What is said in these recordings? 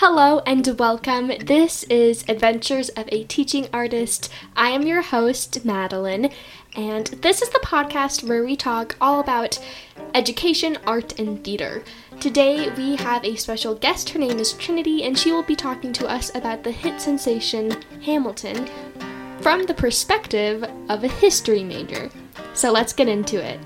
Hello and welcome. This is Adventures of a Teaching Artist. I am your host, Madeline, and this is the podcast where we talk all about education, art, and theater. Today we have a special guest. Her name is Trinity, and she will be talking to us about the hit sensation Hamilton from the perspective of a history major. So let's get into it.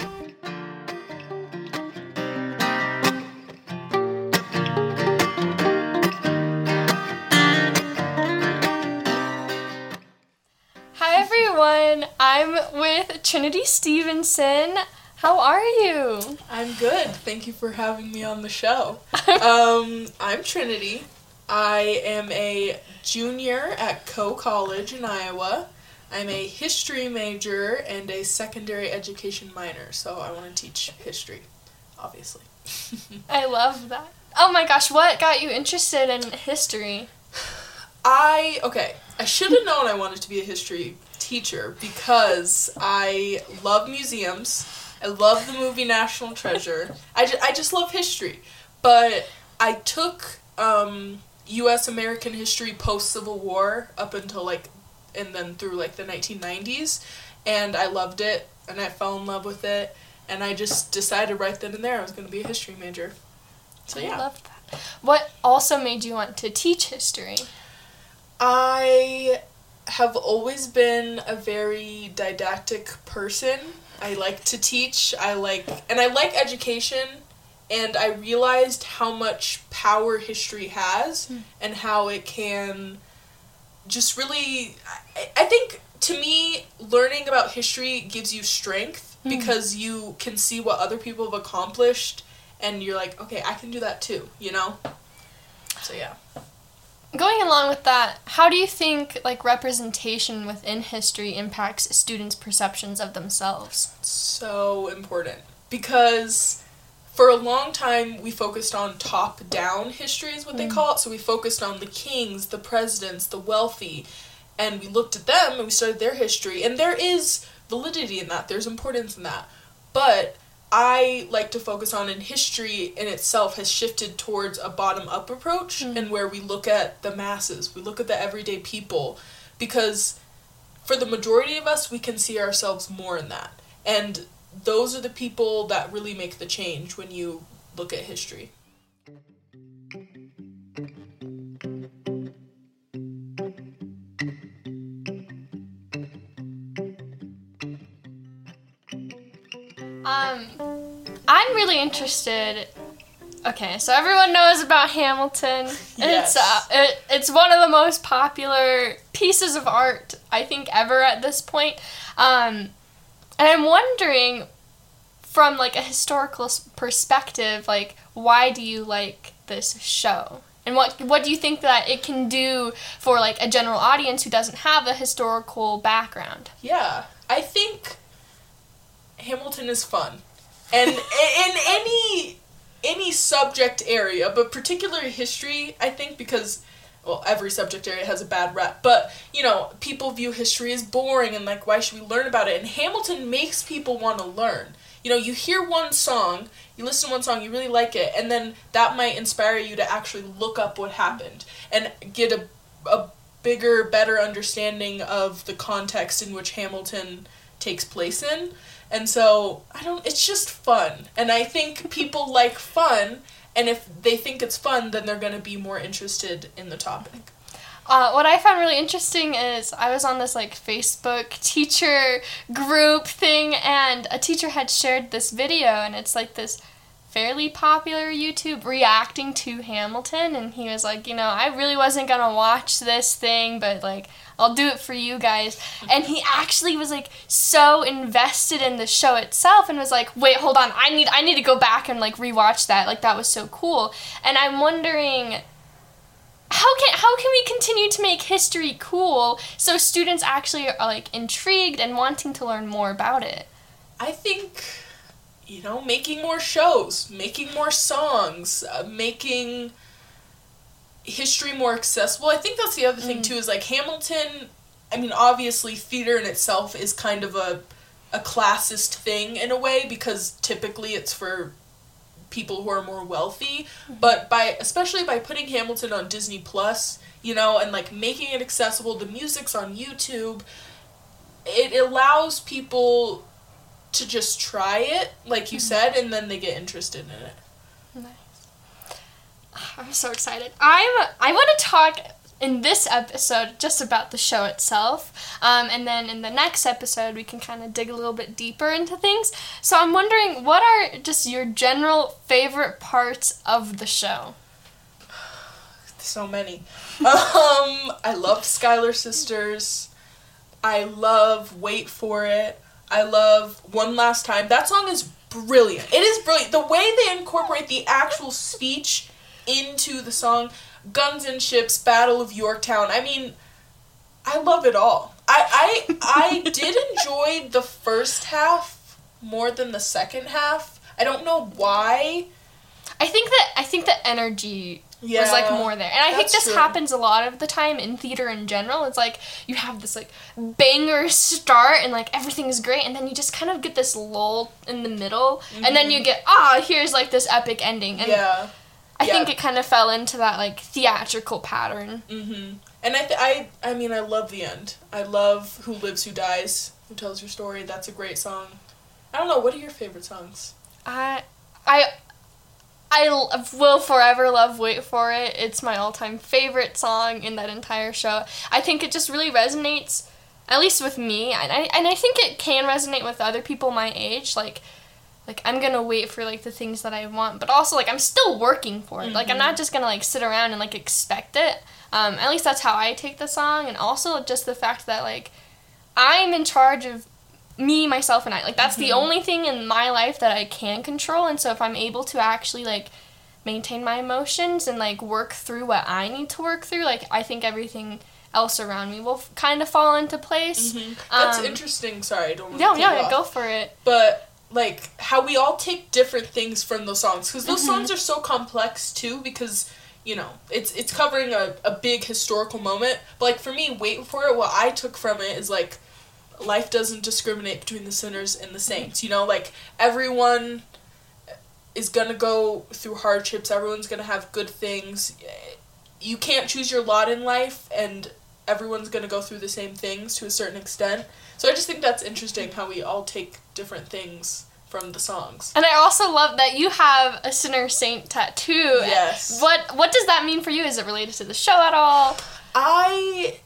I'm with Trinity Stevenson. How are you? I'm good. Thank you for having me on the show. um, I'm Trinity. I am a junior at Coe College in Iowa. I'm a history major and a secondary education minor, so I want to teach history, obviously. I love that. Oh my gosh, what got you interested in history? I, okay, I should have known I wanted to be a history teacher because I love museums. I love the movie National Treasure. I, ju- I just love history. But I took um, U.S. American history post Civil War up until like, and then through like the 1990s, and I loved it, and I fell in love with it, and I just decided right then and there I was going to be a history major. So I yeah. love that. What also made you want to teach history? I have always been a very didactic person. I like to teach. I like and I like education and I realized how much power history has hmm. and how it can just really I, I think to me learning about history gives you strength hmm. because you can see what other people have accomplished and you're like, okay, I can do that too, you know? So yeah. Going along with that, how do you think like representation within history impacts students' perceptions of themselves? so important. Because for a long time we focused on top down history is what they mm. call it. So we focused on the kings the presidents the wealthy and we looked at them and we studied their history. And there is validity in that. There's importance in that. But i like to focus on in history in itself has shifted towards a bottom up approach and where we look at the masses we look at the everyday people because for the majority of us, we can see ourselves more in that. And those are the people that really make the change when you look at history. Um, I'm really interested. Okay, so everyone knows about Hamilton. Yes. It's uh, it, it's one of the most popular pieces of art I think ever at this point. Um, and I'm wondering, from like a historical perspective, like why do you like this show? And what what do you think that it can do for like a general audience who doesn't have a historical background? Yeah, I think Hamilton is fun. And in any any subject area, but particularly history, I think because well, every subject area has a bad rep, but you know, people view history as boring and like why should we learn about it? And Hamilton makes people want to learn. You know, you hear one song, you listen to one song, you really like it, and then that might inspire you to actually look up what happened and get a a bigger, better understanding of the context in which Hamilton takes place in. And so, I don't it's just fun. And I think people like fun and if they think it's fun, then they're going to be more interested in the topic. Uh, what I found really interesting is I was on this like Facebook teacher group thing, and a teacher had shared this video, and it's like this fairly popular YouTube reacting to Hamilton, and he was like, you know, I really wasn't gonna watch this thing, but like I'll do it for you guys. And he actually was like so invested in the show itself and was like, "Wait, hold on. I need I need to go back and like rewatch that. Like that was so cool." And I'm wondering how can how can we continue to make history cool so students actually are like intrigued and wanting to learn more about it? I think you know, making more shows, making more songs, uh, making history more accessible. I think that's the other thing too is like Hamilton I mean obviously theater in itself is kind of a a classist thing in a way because typically it's for people who are more wealthy. But by especially by putting Hamilton on Disney Plus, you know, and like making it accessible, the music's on YouTube. It allows people to just try it, like you said, and then they get interested in it. Nice. I'm so excited. I'm. I want to talk in this episode just about the show itself, um, and then in the next episode we can kind of dig a little bit deeper into things. So I'm wondering, what are just your general favorite parts of the show? So many. um, I love Schuyler Sisters. I love Wait for It. I love One Last Time. That song is brilliant. It is brilliant. The way they incorporate the actual speech into the song, Guns and Ships, Battle of Yorktown. I mean, I love it all. I I I did enjoy the first half more than the second half. I don't know why. I think that I think the energy Yeah, was like more there. And I think this true. happens a lot of the time in theater in general. It's like you have this like banger start and like everything is great and then you just kind of get this lull in the middle and then you get ah here's like this epic ending and Mm-hmm. Yeah. I think it kind of fell into that like theatrical pattern. Mm-hmm. And I, th- I, I mean, I love the end. I love "Who Lives, Who Dies," "Who Tells Your Story." That's a great song. I don't know. What are your favorite songs? I I I will forever love Wait For It. It's my all-time favorite song in that entire show. I think it just really resonates at least with me and I and I think it can resonate with other people my age like like I'm going to wait for like the things that I want, but also like I'm still working for it. Like I'm not just going to like sit around and like expect it. Um at least that's how I take the song and also just the fact that like I'm in charge of me, myself, and I. Like that's the only thing in my life that I can control. And so if I'm able to actually like maintain my emotions and like work through what I need to work through, like I think everything else around me will f- kind of fall into place. That's Um, interesting. Sorry, I don't. Yeah, wanna yeah, go for it. But like how we all take different things from those songs because Mm-hmm. those songs are so complex too because you know it's it's covering a, a big historical moment but like for me wait for it what i took from it is like life doesn't discriminate between the sinners and the saints you know like everyone is gonna go through hardships everyone's gonna have good things you can't choose your lot in life and everyone's gonna go through the same things to a certain extent so i just think that's interesting how we all take different things from the songs And I also love that you have a sinner saint tattoo. Yes. What what does that mean for you? Is it related to the show at all? I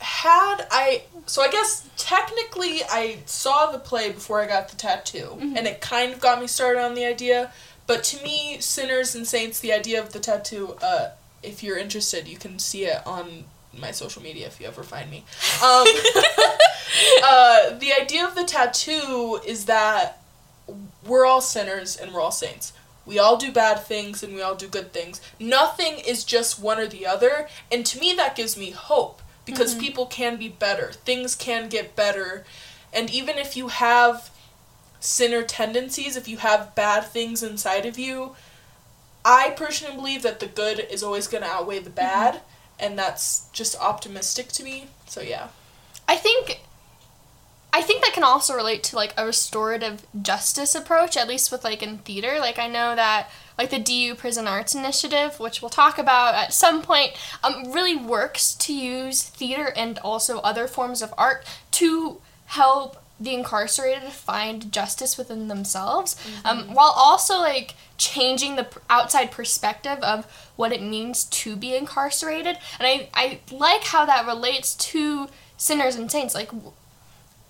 had I so I guess technically I saw the play before I got the tattoo and it kind of got me started on the idea but to me sinners and saints the idea of the tattoo uh if you're interested you can see it on my social media if you ever find me um uh the idea of the tattoo is that we're all sinners and we're all saints we all do bad things and we all do good things. Nothing is just one or the other. And to me, that gives me hope because mm-hmm. people can be better. Things can get better. And even if you have sinner tendencies, if you have bad things inside of you, I personally believe that the good is always going to outweigh the mm-hmm. bad. And that's just optimistic to me. So, yeah. I think I think that can also relate to like a restorative justice approach, at least with like in theater. Like I know that like the DU Prison Arts Initiative, which we'll talk about at some point, um, really works to use theater and also other forms of art to help the incarcerated find justice within themselves, um, while also like changing the outside perspective of what it means to be incarcerated. And I, I like how that relates to sinners and saints. Like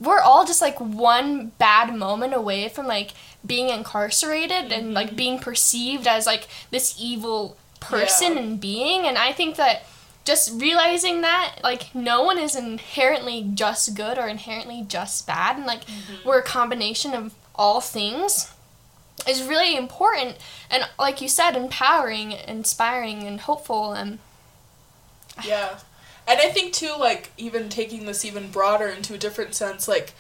we're all just like one bad moment away from like being incarcerated and mm-hmm. like being perceived as like this evil person Yeah. and being. And i think that just realizing that like no one is inherently just good or inherently just bad. And like mm-hmm. we're a combination of all things is really important and like you said empowering inspiring and hopeful. And Yeah. And I think too, like even taking this even broader into a different sense, like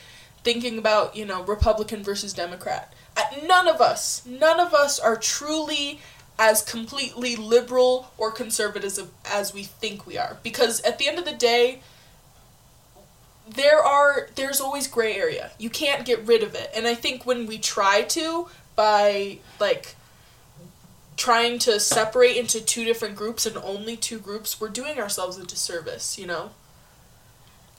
thinking about you know Republican versus Democrat. Uh, None of us, none of us are truly as completely liberal or conservative as we think we are, because at the end of the day, there are there's always gray area. You can't get rid of it, and I think when we try to by like trying to separate into two different groups and only two groups, we're doing ourselves a disservice, you know?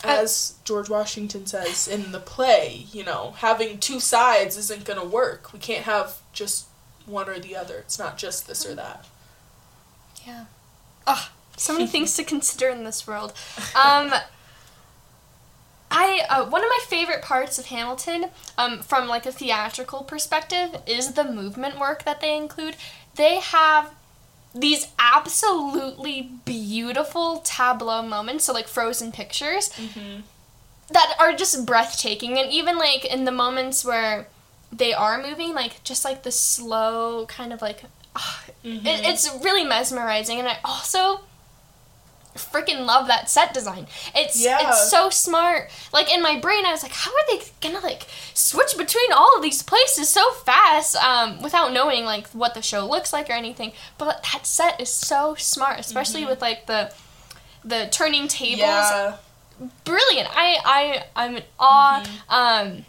As George Washington says in the play, you know, having two sides isn't going to work. We can't have just one or the other. It's not just this or that. Yeah. Ah, so many things to consider in this world. Um, I uh, one of my favorite parts of Hamilton, um, from like a theatrical perspective, is the movement work that they include. They have these absolutely beautiful tableau moments, so like frozen pictures, Mm-hmm. that are just breathtaking. And even like in the moments where they are moving, like just like the slow kind of like, ah, Mhm. it, it's really mesmerizing. And I also freaking love that set design. It's Yeah. it's so smart. Like in my brain, I was like, how are they gonna like switch between all of these places so fast um, without knowing like what the show looks like or anything? But that set is so smart, especially with like the the turning tables Yeah. brilliant. I I I'm in awe. Um,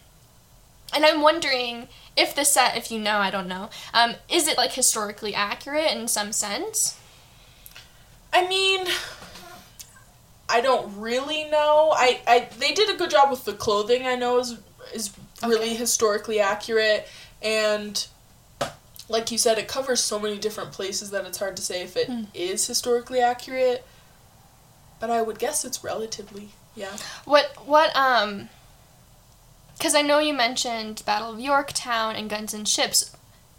and I'm wondering if the set, if you know, I don't know, um, is it like historically accurate in some sense? I mean, I don't really know. I, I they did a good job with the clothing. I know is is really Okay. historically accurate, and like you said, it covers so many different places that it's hard to say if it is Hmm. historically accurate. But I would guess it's relatively. Yeah. What what um? Because I know you mentioned Battle of Yorktown and Guns and Ships.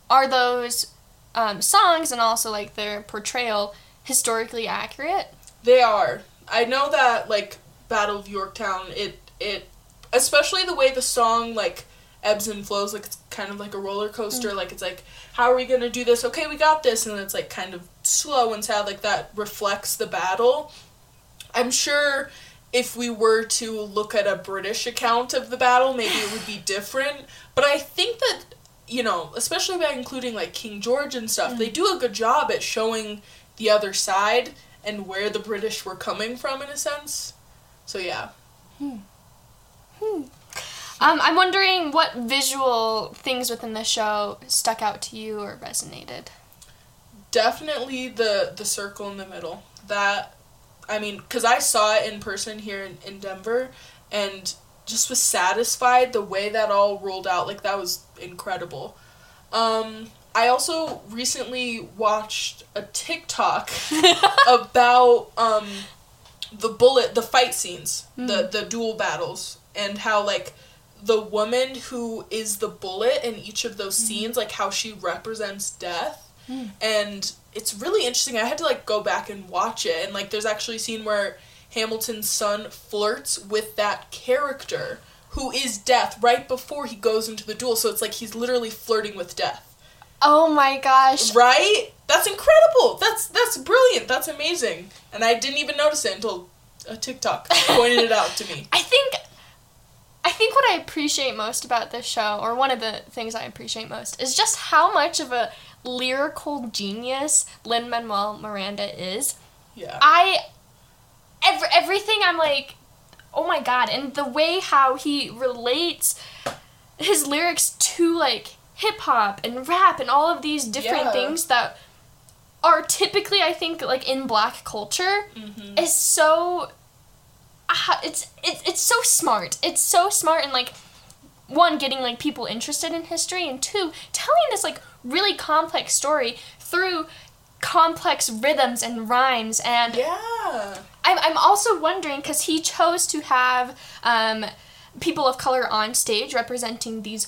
Are those um, songs and also like their portrayal historically accurate? They are. I know that like Battle of Yorktown, it it especially the way the song like ebbs and flows, like it's kind of like a roller coaster. Mm. Like it's like, how are we gonna do this? Okay, we got this, and it's like kind of slow and sad. Like that reflects the battle. I'm sure if we were to look at a British account of the battle, maybe it would be different. But I think that you know, especially by including like King George and stuff, they mm. do a good job at showing the other side and where the British were coming from in a sense. So yeah. Hmm. Um, I'm wondering what visual things within the show stuck out to you or resonated. Definitely the the circle in the middle. That I mean, cuz I saw it in person here in, in Denver and just was satisfied the way that all rolled out. Like that was incredible. Um I also recently watched a TikTok about um the bullet the fight scenes hmm. the the duel battles and how like the woman who is the bullet in each of those hmm. scenes like how she represents death. Hmm. And it's really interesting. I had to like go back and watch it. And like there's actually a scene where hamilton's son flirts with that character who is death right before he goes into the duel. So it's like he's literally flirting with death Oh my gosh. Right? That's incredible. That's that's brilliant. That's amazing. And I didn't even notice it until a TikTok pointed it out to me. I think I think what I appreciate most about this show, or one of the things I appreciate most, is just how much of a lyrical genius Lin Manuel Miranda is. Yeah. I every, everything I'm like, oh my god, and the way how he relates his lyrics to like hip hop and rap and all of these different Yeah. things that are typically I think like in black culture Mm-hmm. is so ah, it's it's it's so smart. It's so smart and like one getting like people interested in history and two telling this like really complex story through complex rhythms and rhymes and Yeah. I'm, I'm also wondering because he chose to have um, people of color on stage representing these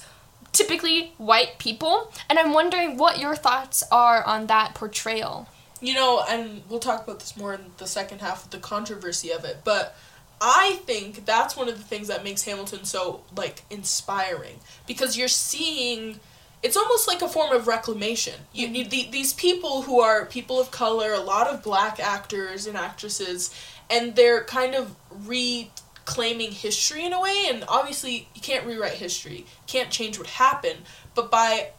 typically white people and i'm wondering what your thoughts are on that portrayal You know, and we'll talk about this more in the second half of the controversy of it, but I think that's one of the things that makes Hamilton so like inspiring because you're seeing it's almost like a form of reclamation. You, you mm-hmm. the, these people who are people of color, a lot of black actors and actresses, and they're kind of reclaiming history in a way. And obviously, you can't rewrite history, can't change what happened, but by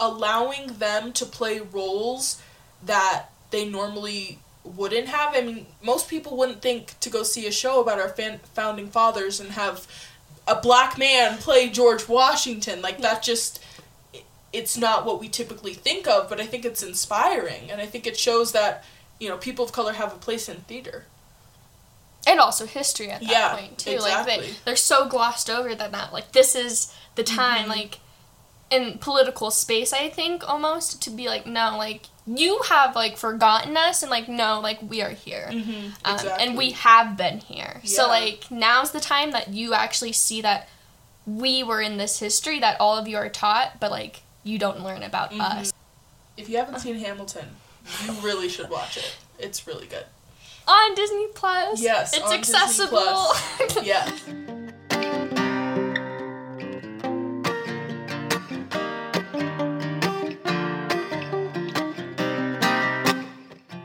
allowing them to play roles that they normally wouldn't have. I mean, most people wouldn't think to go see a show about our fan- founding fathers and have a black man play George Washington. Like that just it's not what we typically think of, but I think it's inspiring and I think it shows that, you know, people of color have a place in theater. And also history at that Yeah, point too. Like they they're so glossed over that not like this is the time Mhm. like in political space I think almost to be like no like you have like forgotten us and like no like we are here. Mm-hmm. Um, and we have been here. So like now's the time that you actually see that we were in this history that all of you are taught, but like you don't learn about Mhm. us. If you haven't seen Hamilton, you really should watch it. It's really good. On Disney Plus. Yes, It's accessible. Plus. Yeah.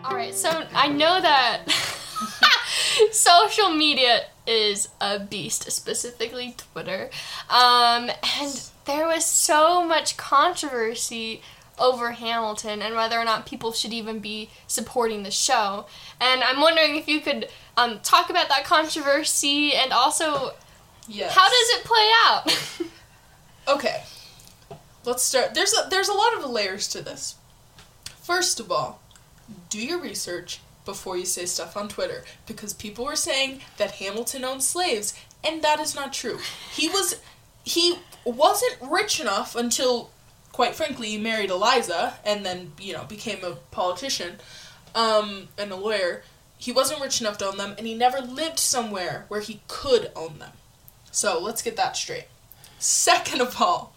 All right, so I know that social media is a beast, specifically Twitter. Um, and there was so much controversy over Hamilton and whether or not people should even be supporting the show. And I'm wondering if you could um, talk about that controversy and also Yes. how does it play out? Okay. Let's start. There's a, there's a lot of layers to this. First of all, do your research before you say stuff on Twitter because people were saying that Hamilton owned slaves and that is not true. He was he wasn't rich enough until quite frankly he married Eliza and then, you know, became a politician um and a lawyer. He wasn't rich enough to own them and he never lived somewhere where he could own them. So, let's get that straight. Second of all,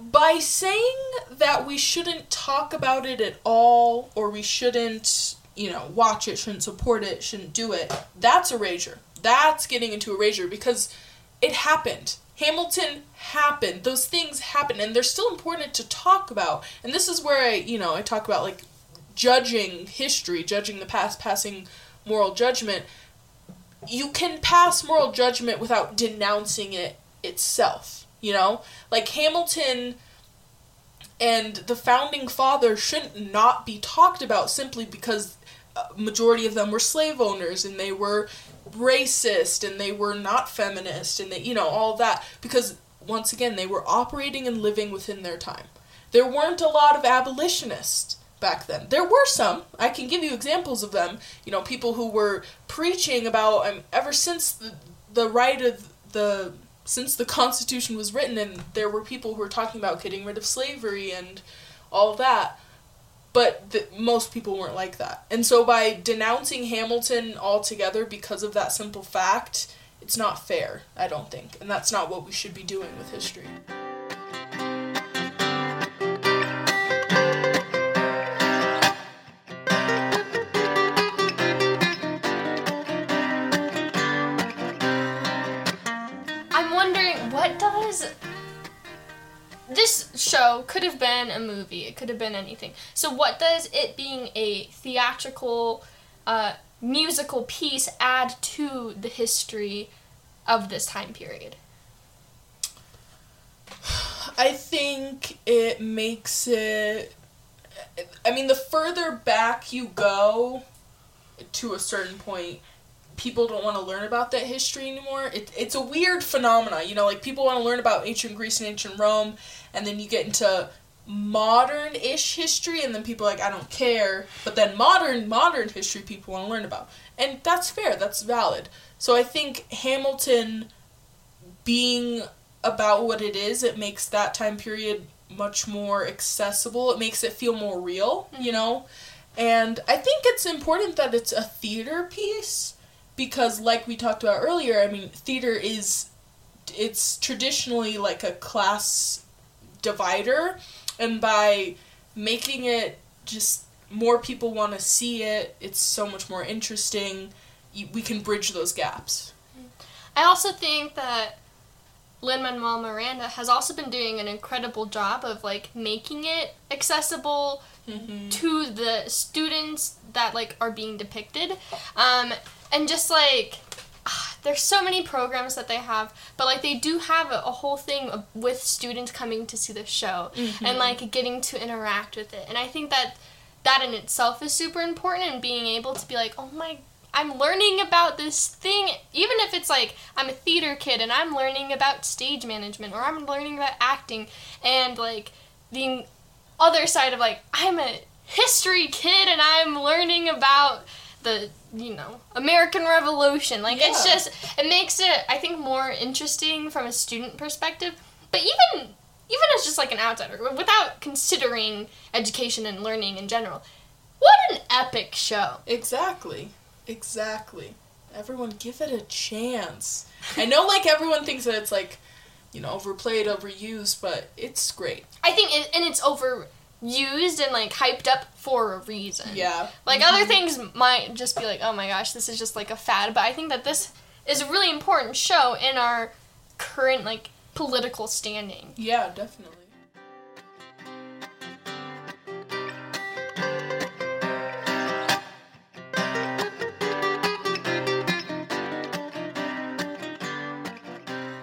by saying that we shouldn't talk about it at all, or we shouldn't, you know, watch it, shouldn't support it, shouldn't do it, that's erasure. That's getting into erasure because it happened. Hamilton happened. Those things happened, and they're still important to talk about. And this is where I, you know, I talk about like judging history, judging the past, passing moral judgment. You can pass moral judgment without denouncing it itself. You know, like Hamilton and the founding fathers shouldn't not be talked about simply because majority of them were slave owners and they were racist and they were not feminist and they you know all that because once again they were operating and living within their time. There weren't a lot of abolitionists back then. There were some. I can give you examples of them. You know people who were preaching about um, ever since the, the right of the since the constitution was written and there were people who were talking about getting rid of slavery and all that but the, most people weren't like that. And so by denouncing hamilton altogether because of that simple fact it's not fair i don't think. And that's not what we should be doing with history could have been a movie. It could have been anything. So what does it being a theatrical uh, musical piece add to the history of this time period? I think it makes it. I mean, the further back you go to a certain point, people don't want to learn about that history anymore. It, it's a weird phenomena, you know, like people want to learn about ancient Greece and ancient Rome, and then you get into modern ish history, and then people are like, I don't care. But then modern, modern history people want to learn about. And that's fair, that's valid. So I think Hamilton being about what it is, it makes that time period much more accessible. It makes it feel more real, you mm-hmm. know? And I think it's important that it's a theater piece because like we talked about earlier, I mean, theater is it's traditionally like a class divider and by making it just more people want to see it, it's so much more interesting. We can bridge those gaps. I also think that Lin Manuel Miranda has also been doing an incredible job of like making it accessible Mm-hmm. to the students that like are being depicted um, and just like ah, there's so many programs that they have but like they do have a, a whole thing with students coming to see the show and like getting to interact with it. And i think that that in itself is super important and being able to be like oh my I'm learning about this thing, even if it's like I'm a theater kid and I'm learning about stage management or I'm learning about acting and like the other side of like I'm a history kid and I'm learning about the you know American Revolution. Like it's just it makes it I think more interesting from a student perspective. But even even as just like an outsider, without considering education and learning in general, what an epic show! Exactly. Exactly. Everyone give it a chance. I know like everyone thinks that it's like, you know, overplayed, overused, but it's great. I think it, and it's overused and like hyped up for a reason. Yeah. Like other things might just be like, oh my gosh, this is just like a fad. But I think that this is a really important show in our current like political standing. Yeah, definitely.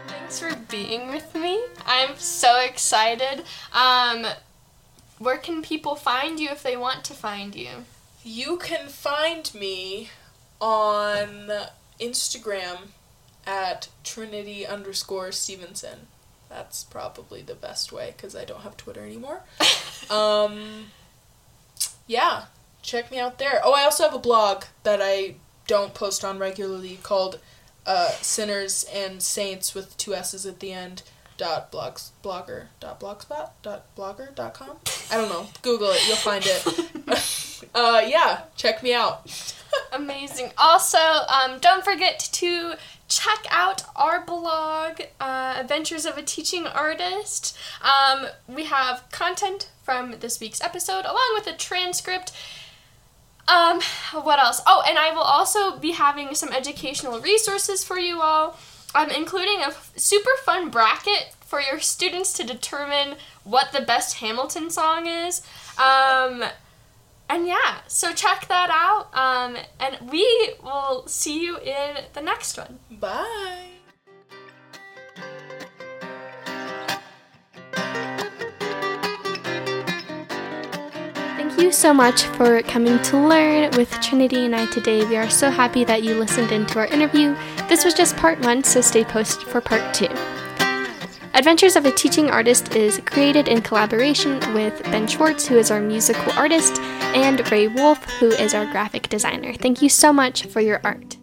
Thanks for being with me. I'm so excited. Um, where can people find you if they want to find you? You can find me on Instagram at Trinity underscore Stevenson. That's probably the best way because I don't have Twitter anymore. um, yeah, check me out there. Oh, I also have a blog that I don't post on regularly called uh, Sinners and Saints with two S's at the end. Dot blogs blogger dot blogspot dot blogger dot com. I don't know. Google it. You'll find it. uh, yeah, check me out. Amazing. Also, um, don't forget to check out our blog, uh, Adventures of a Teaching Artist. Um, we have content from this week's episode along with a transcript. Um, what else? Oh, and I will also be having some educational resources for you all. I'm including a super fun bracket for your students to determine what the best Hamilton song is. Um, and yeah, so check that out. Um, and we will see you in the next one. Bye. You so much for coming to learn with Trinity and I today. We are so happy that you listened into our interview. This was just part one, so stay posted for part two. Adventures of a Teaching Artist is created in collaboration with Ben Schwartz, who is our musical artist, and Ray Wolf, who is our graphic designer. Thank you so much for your art.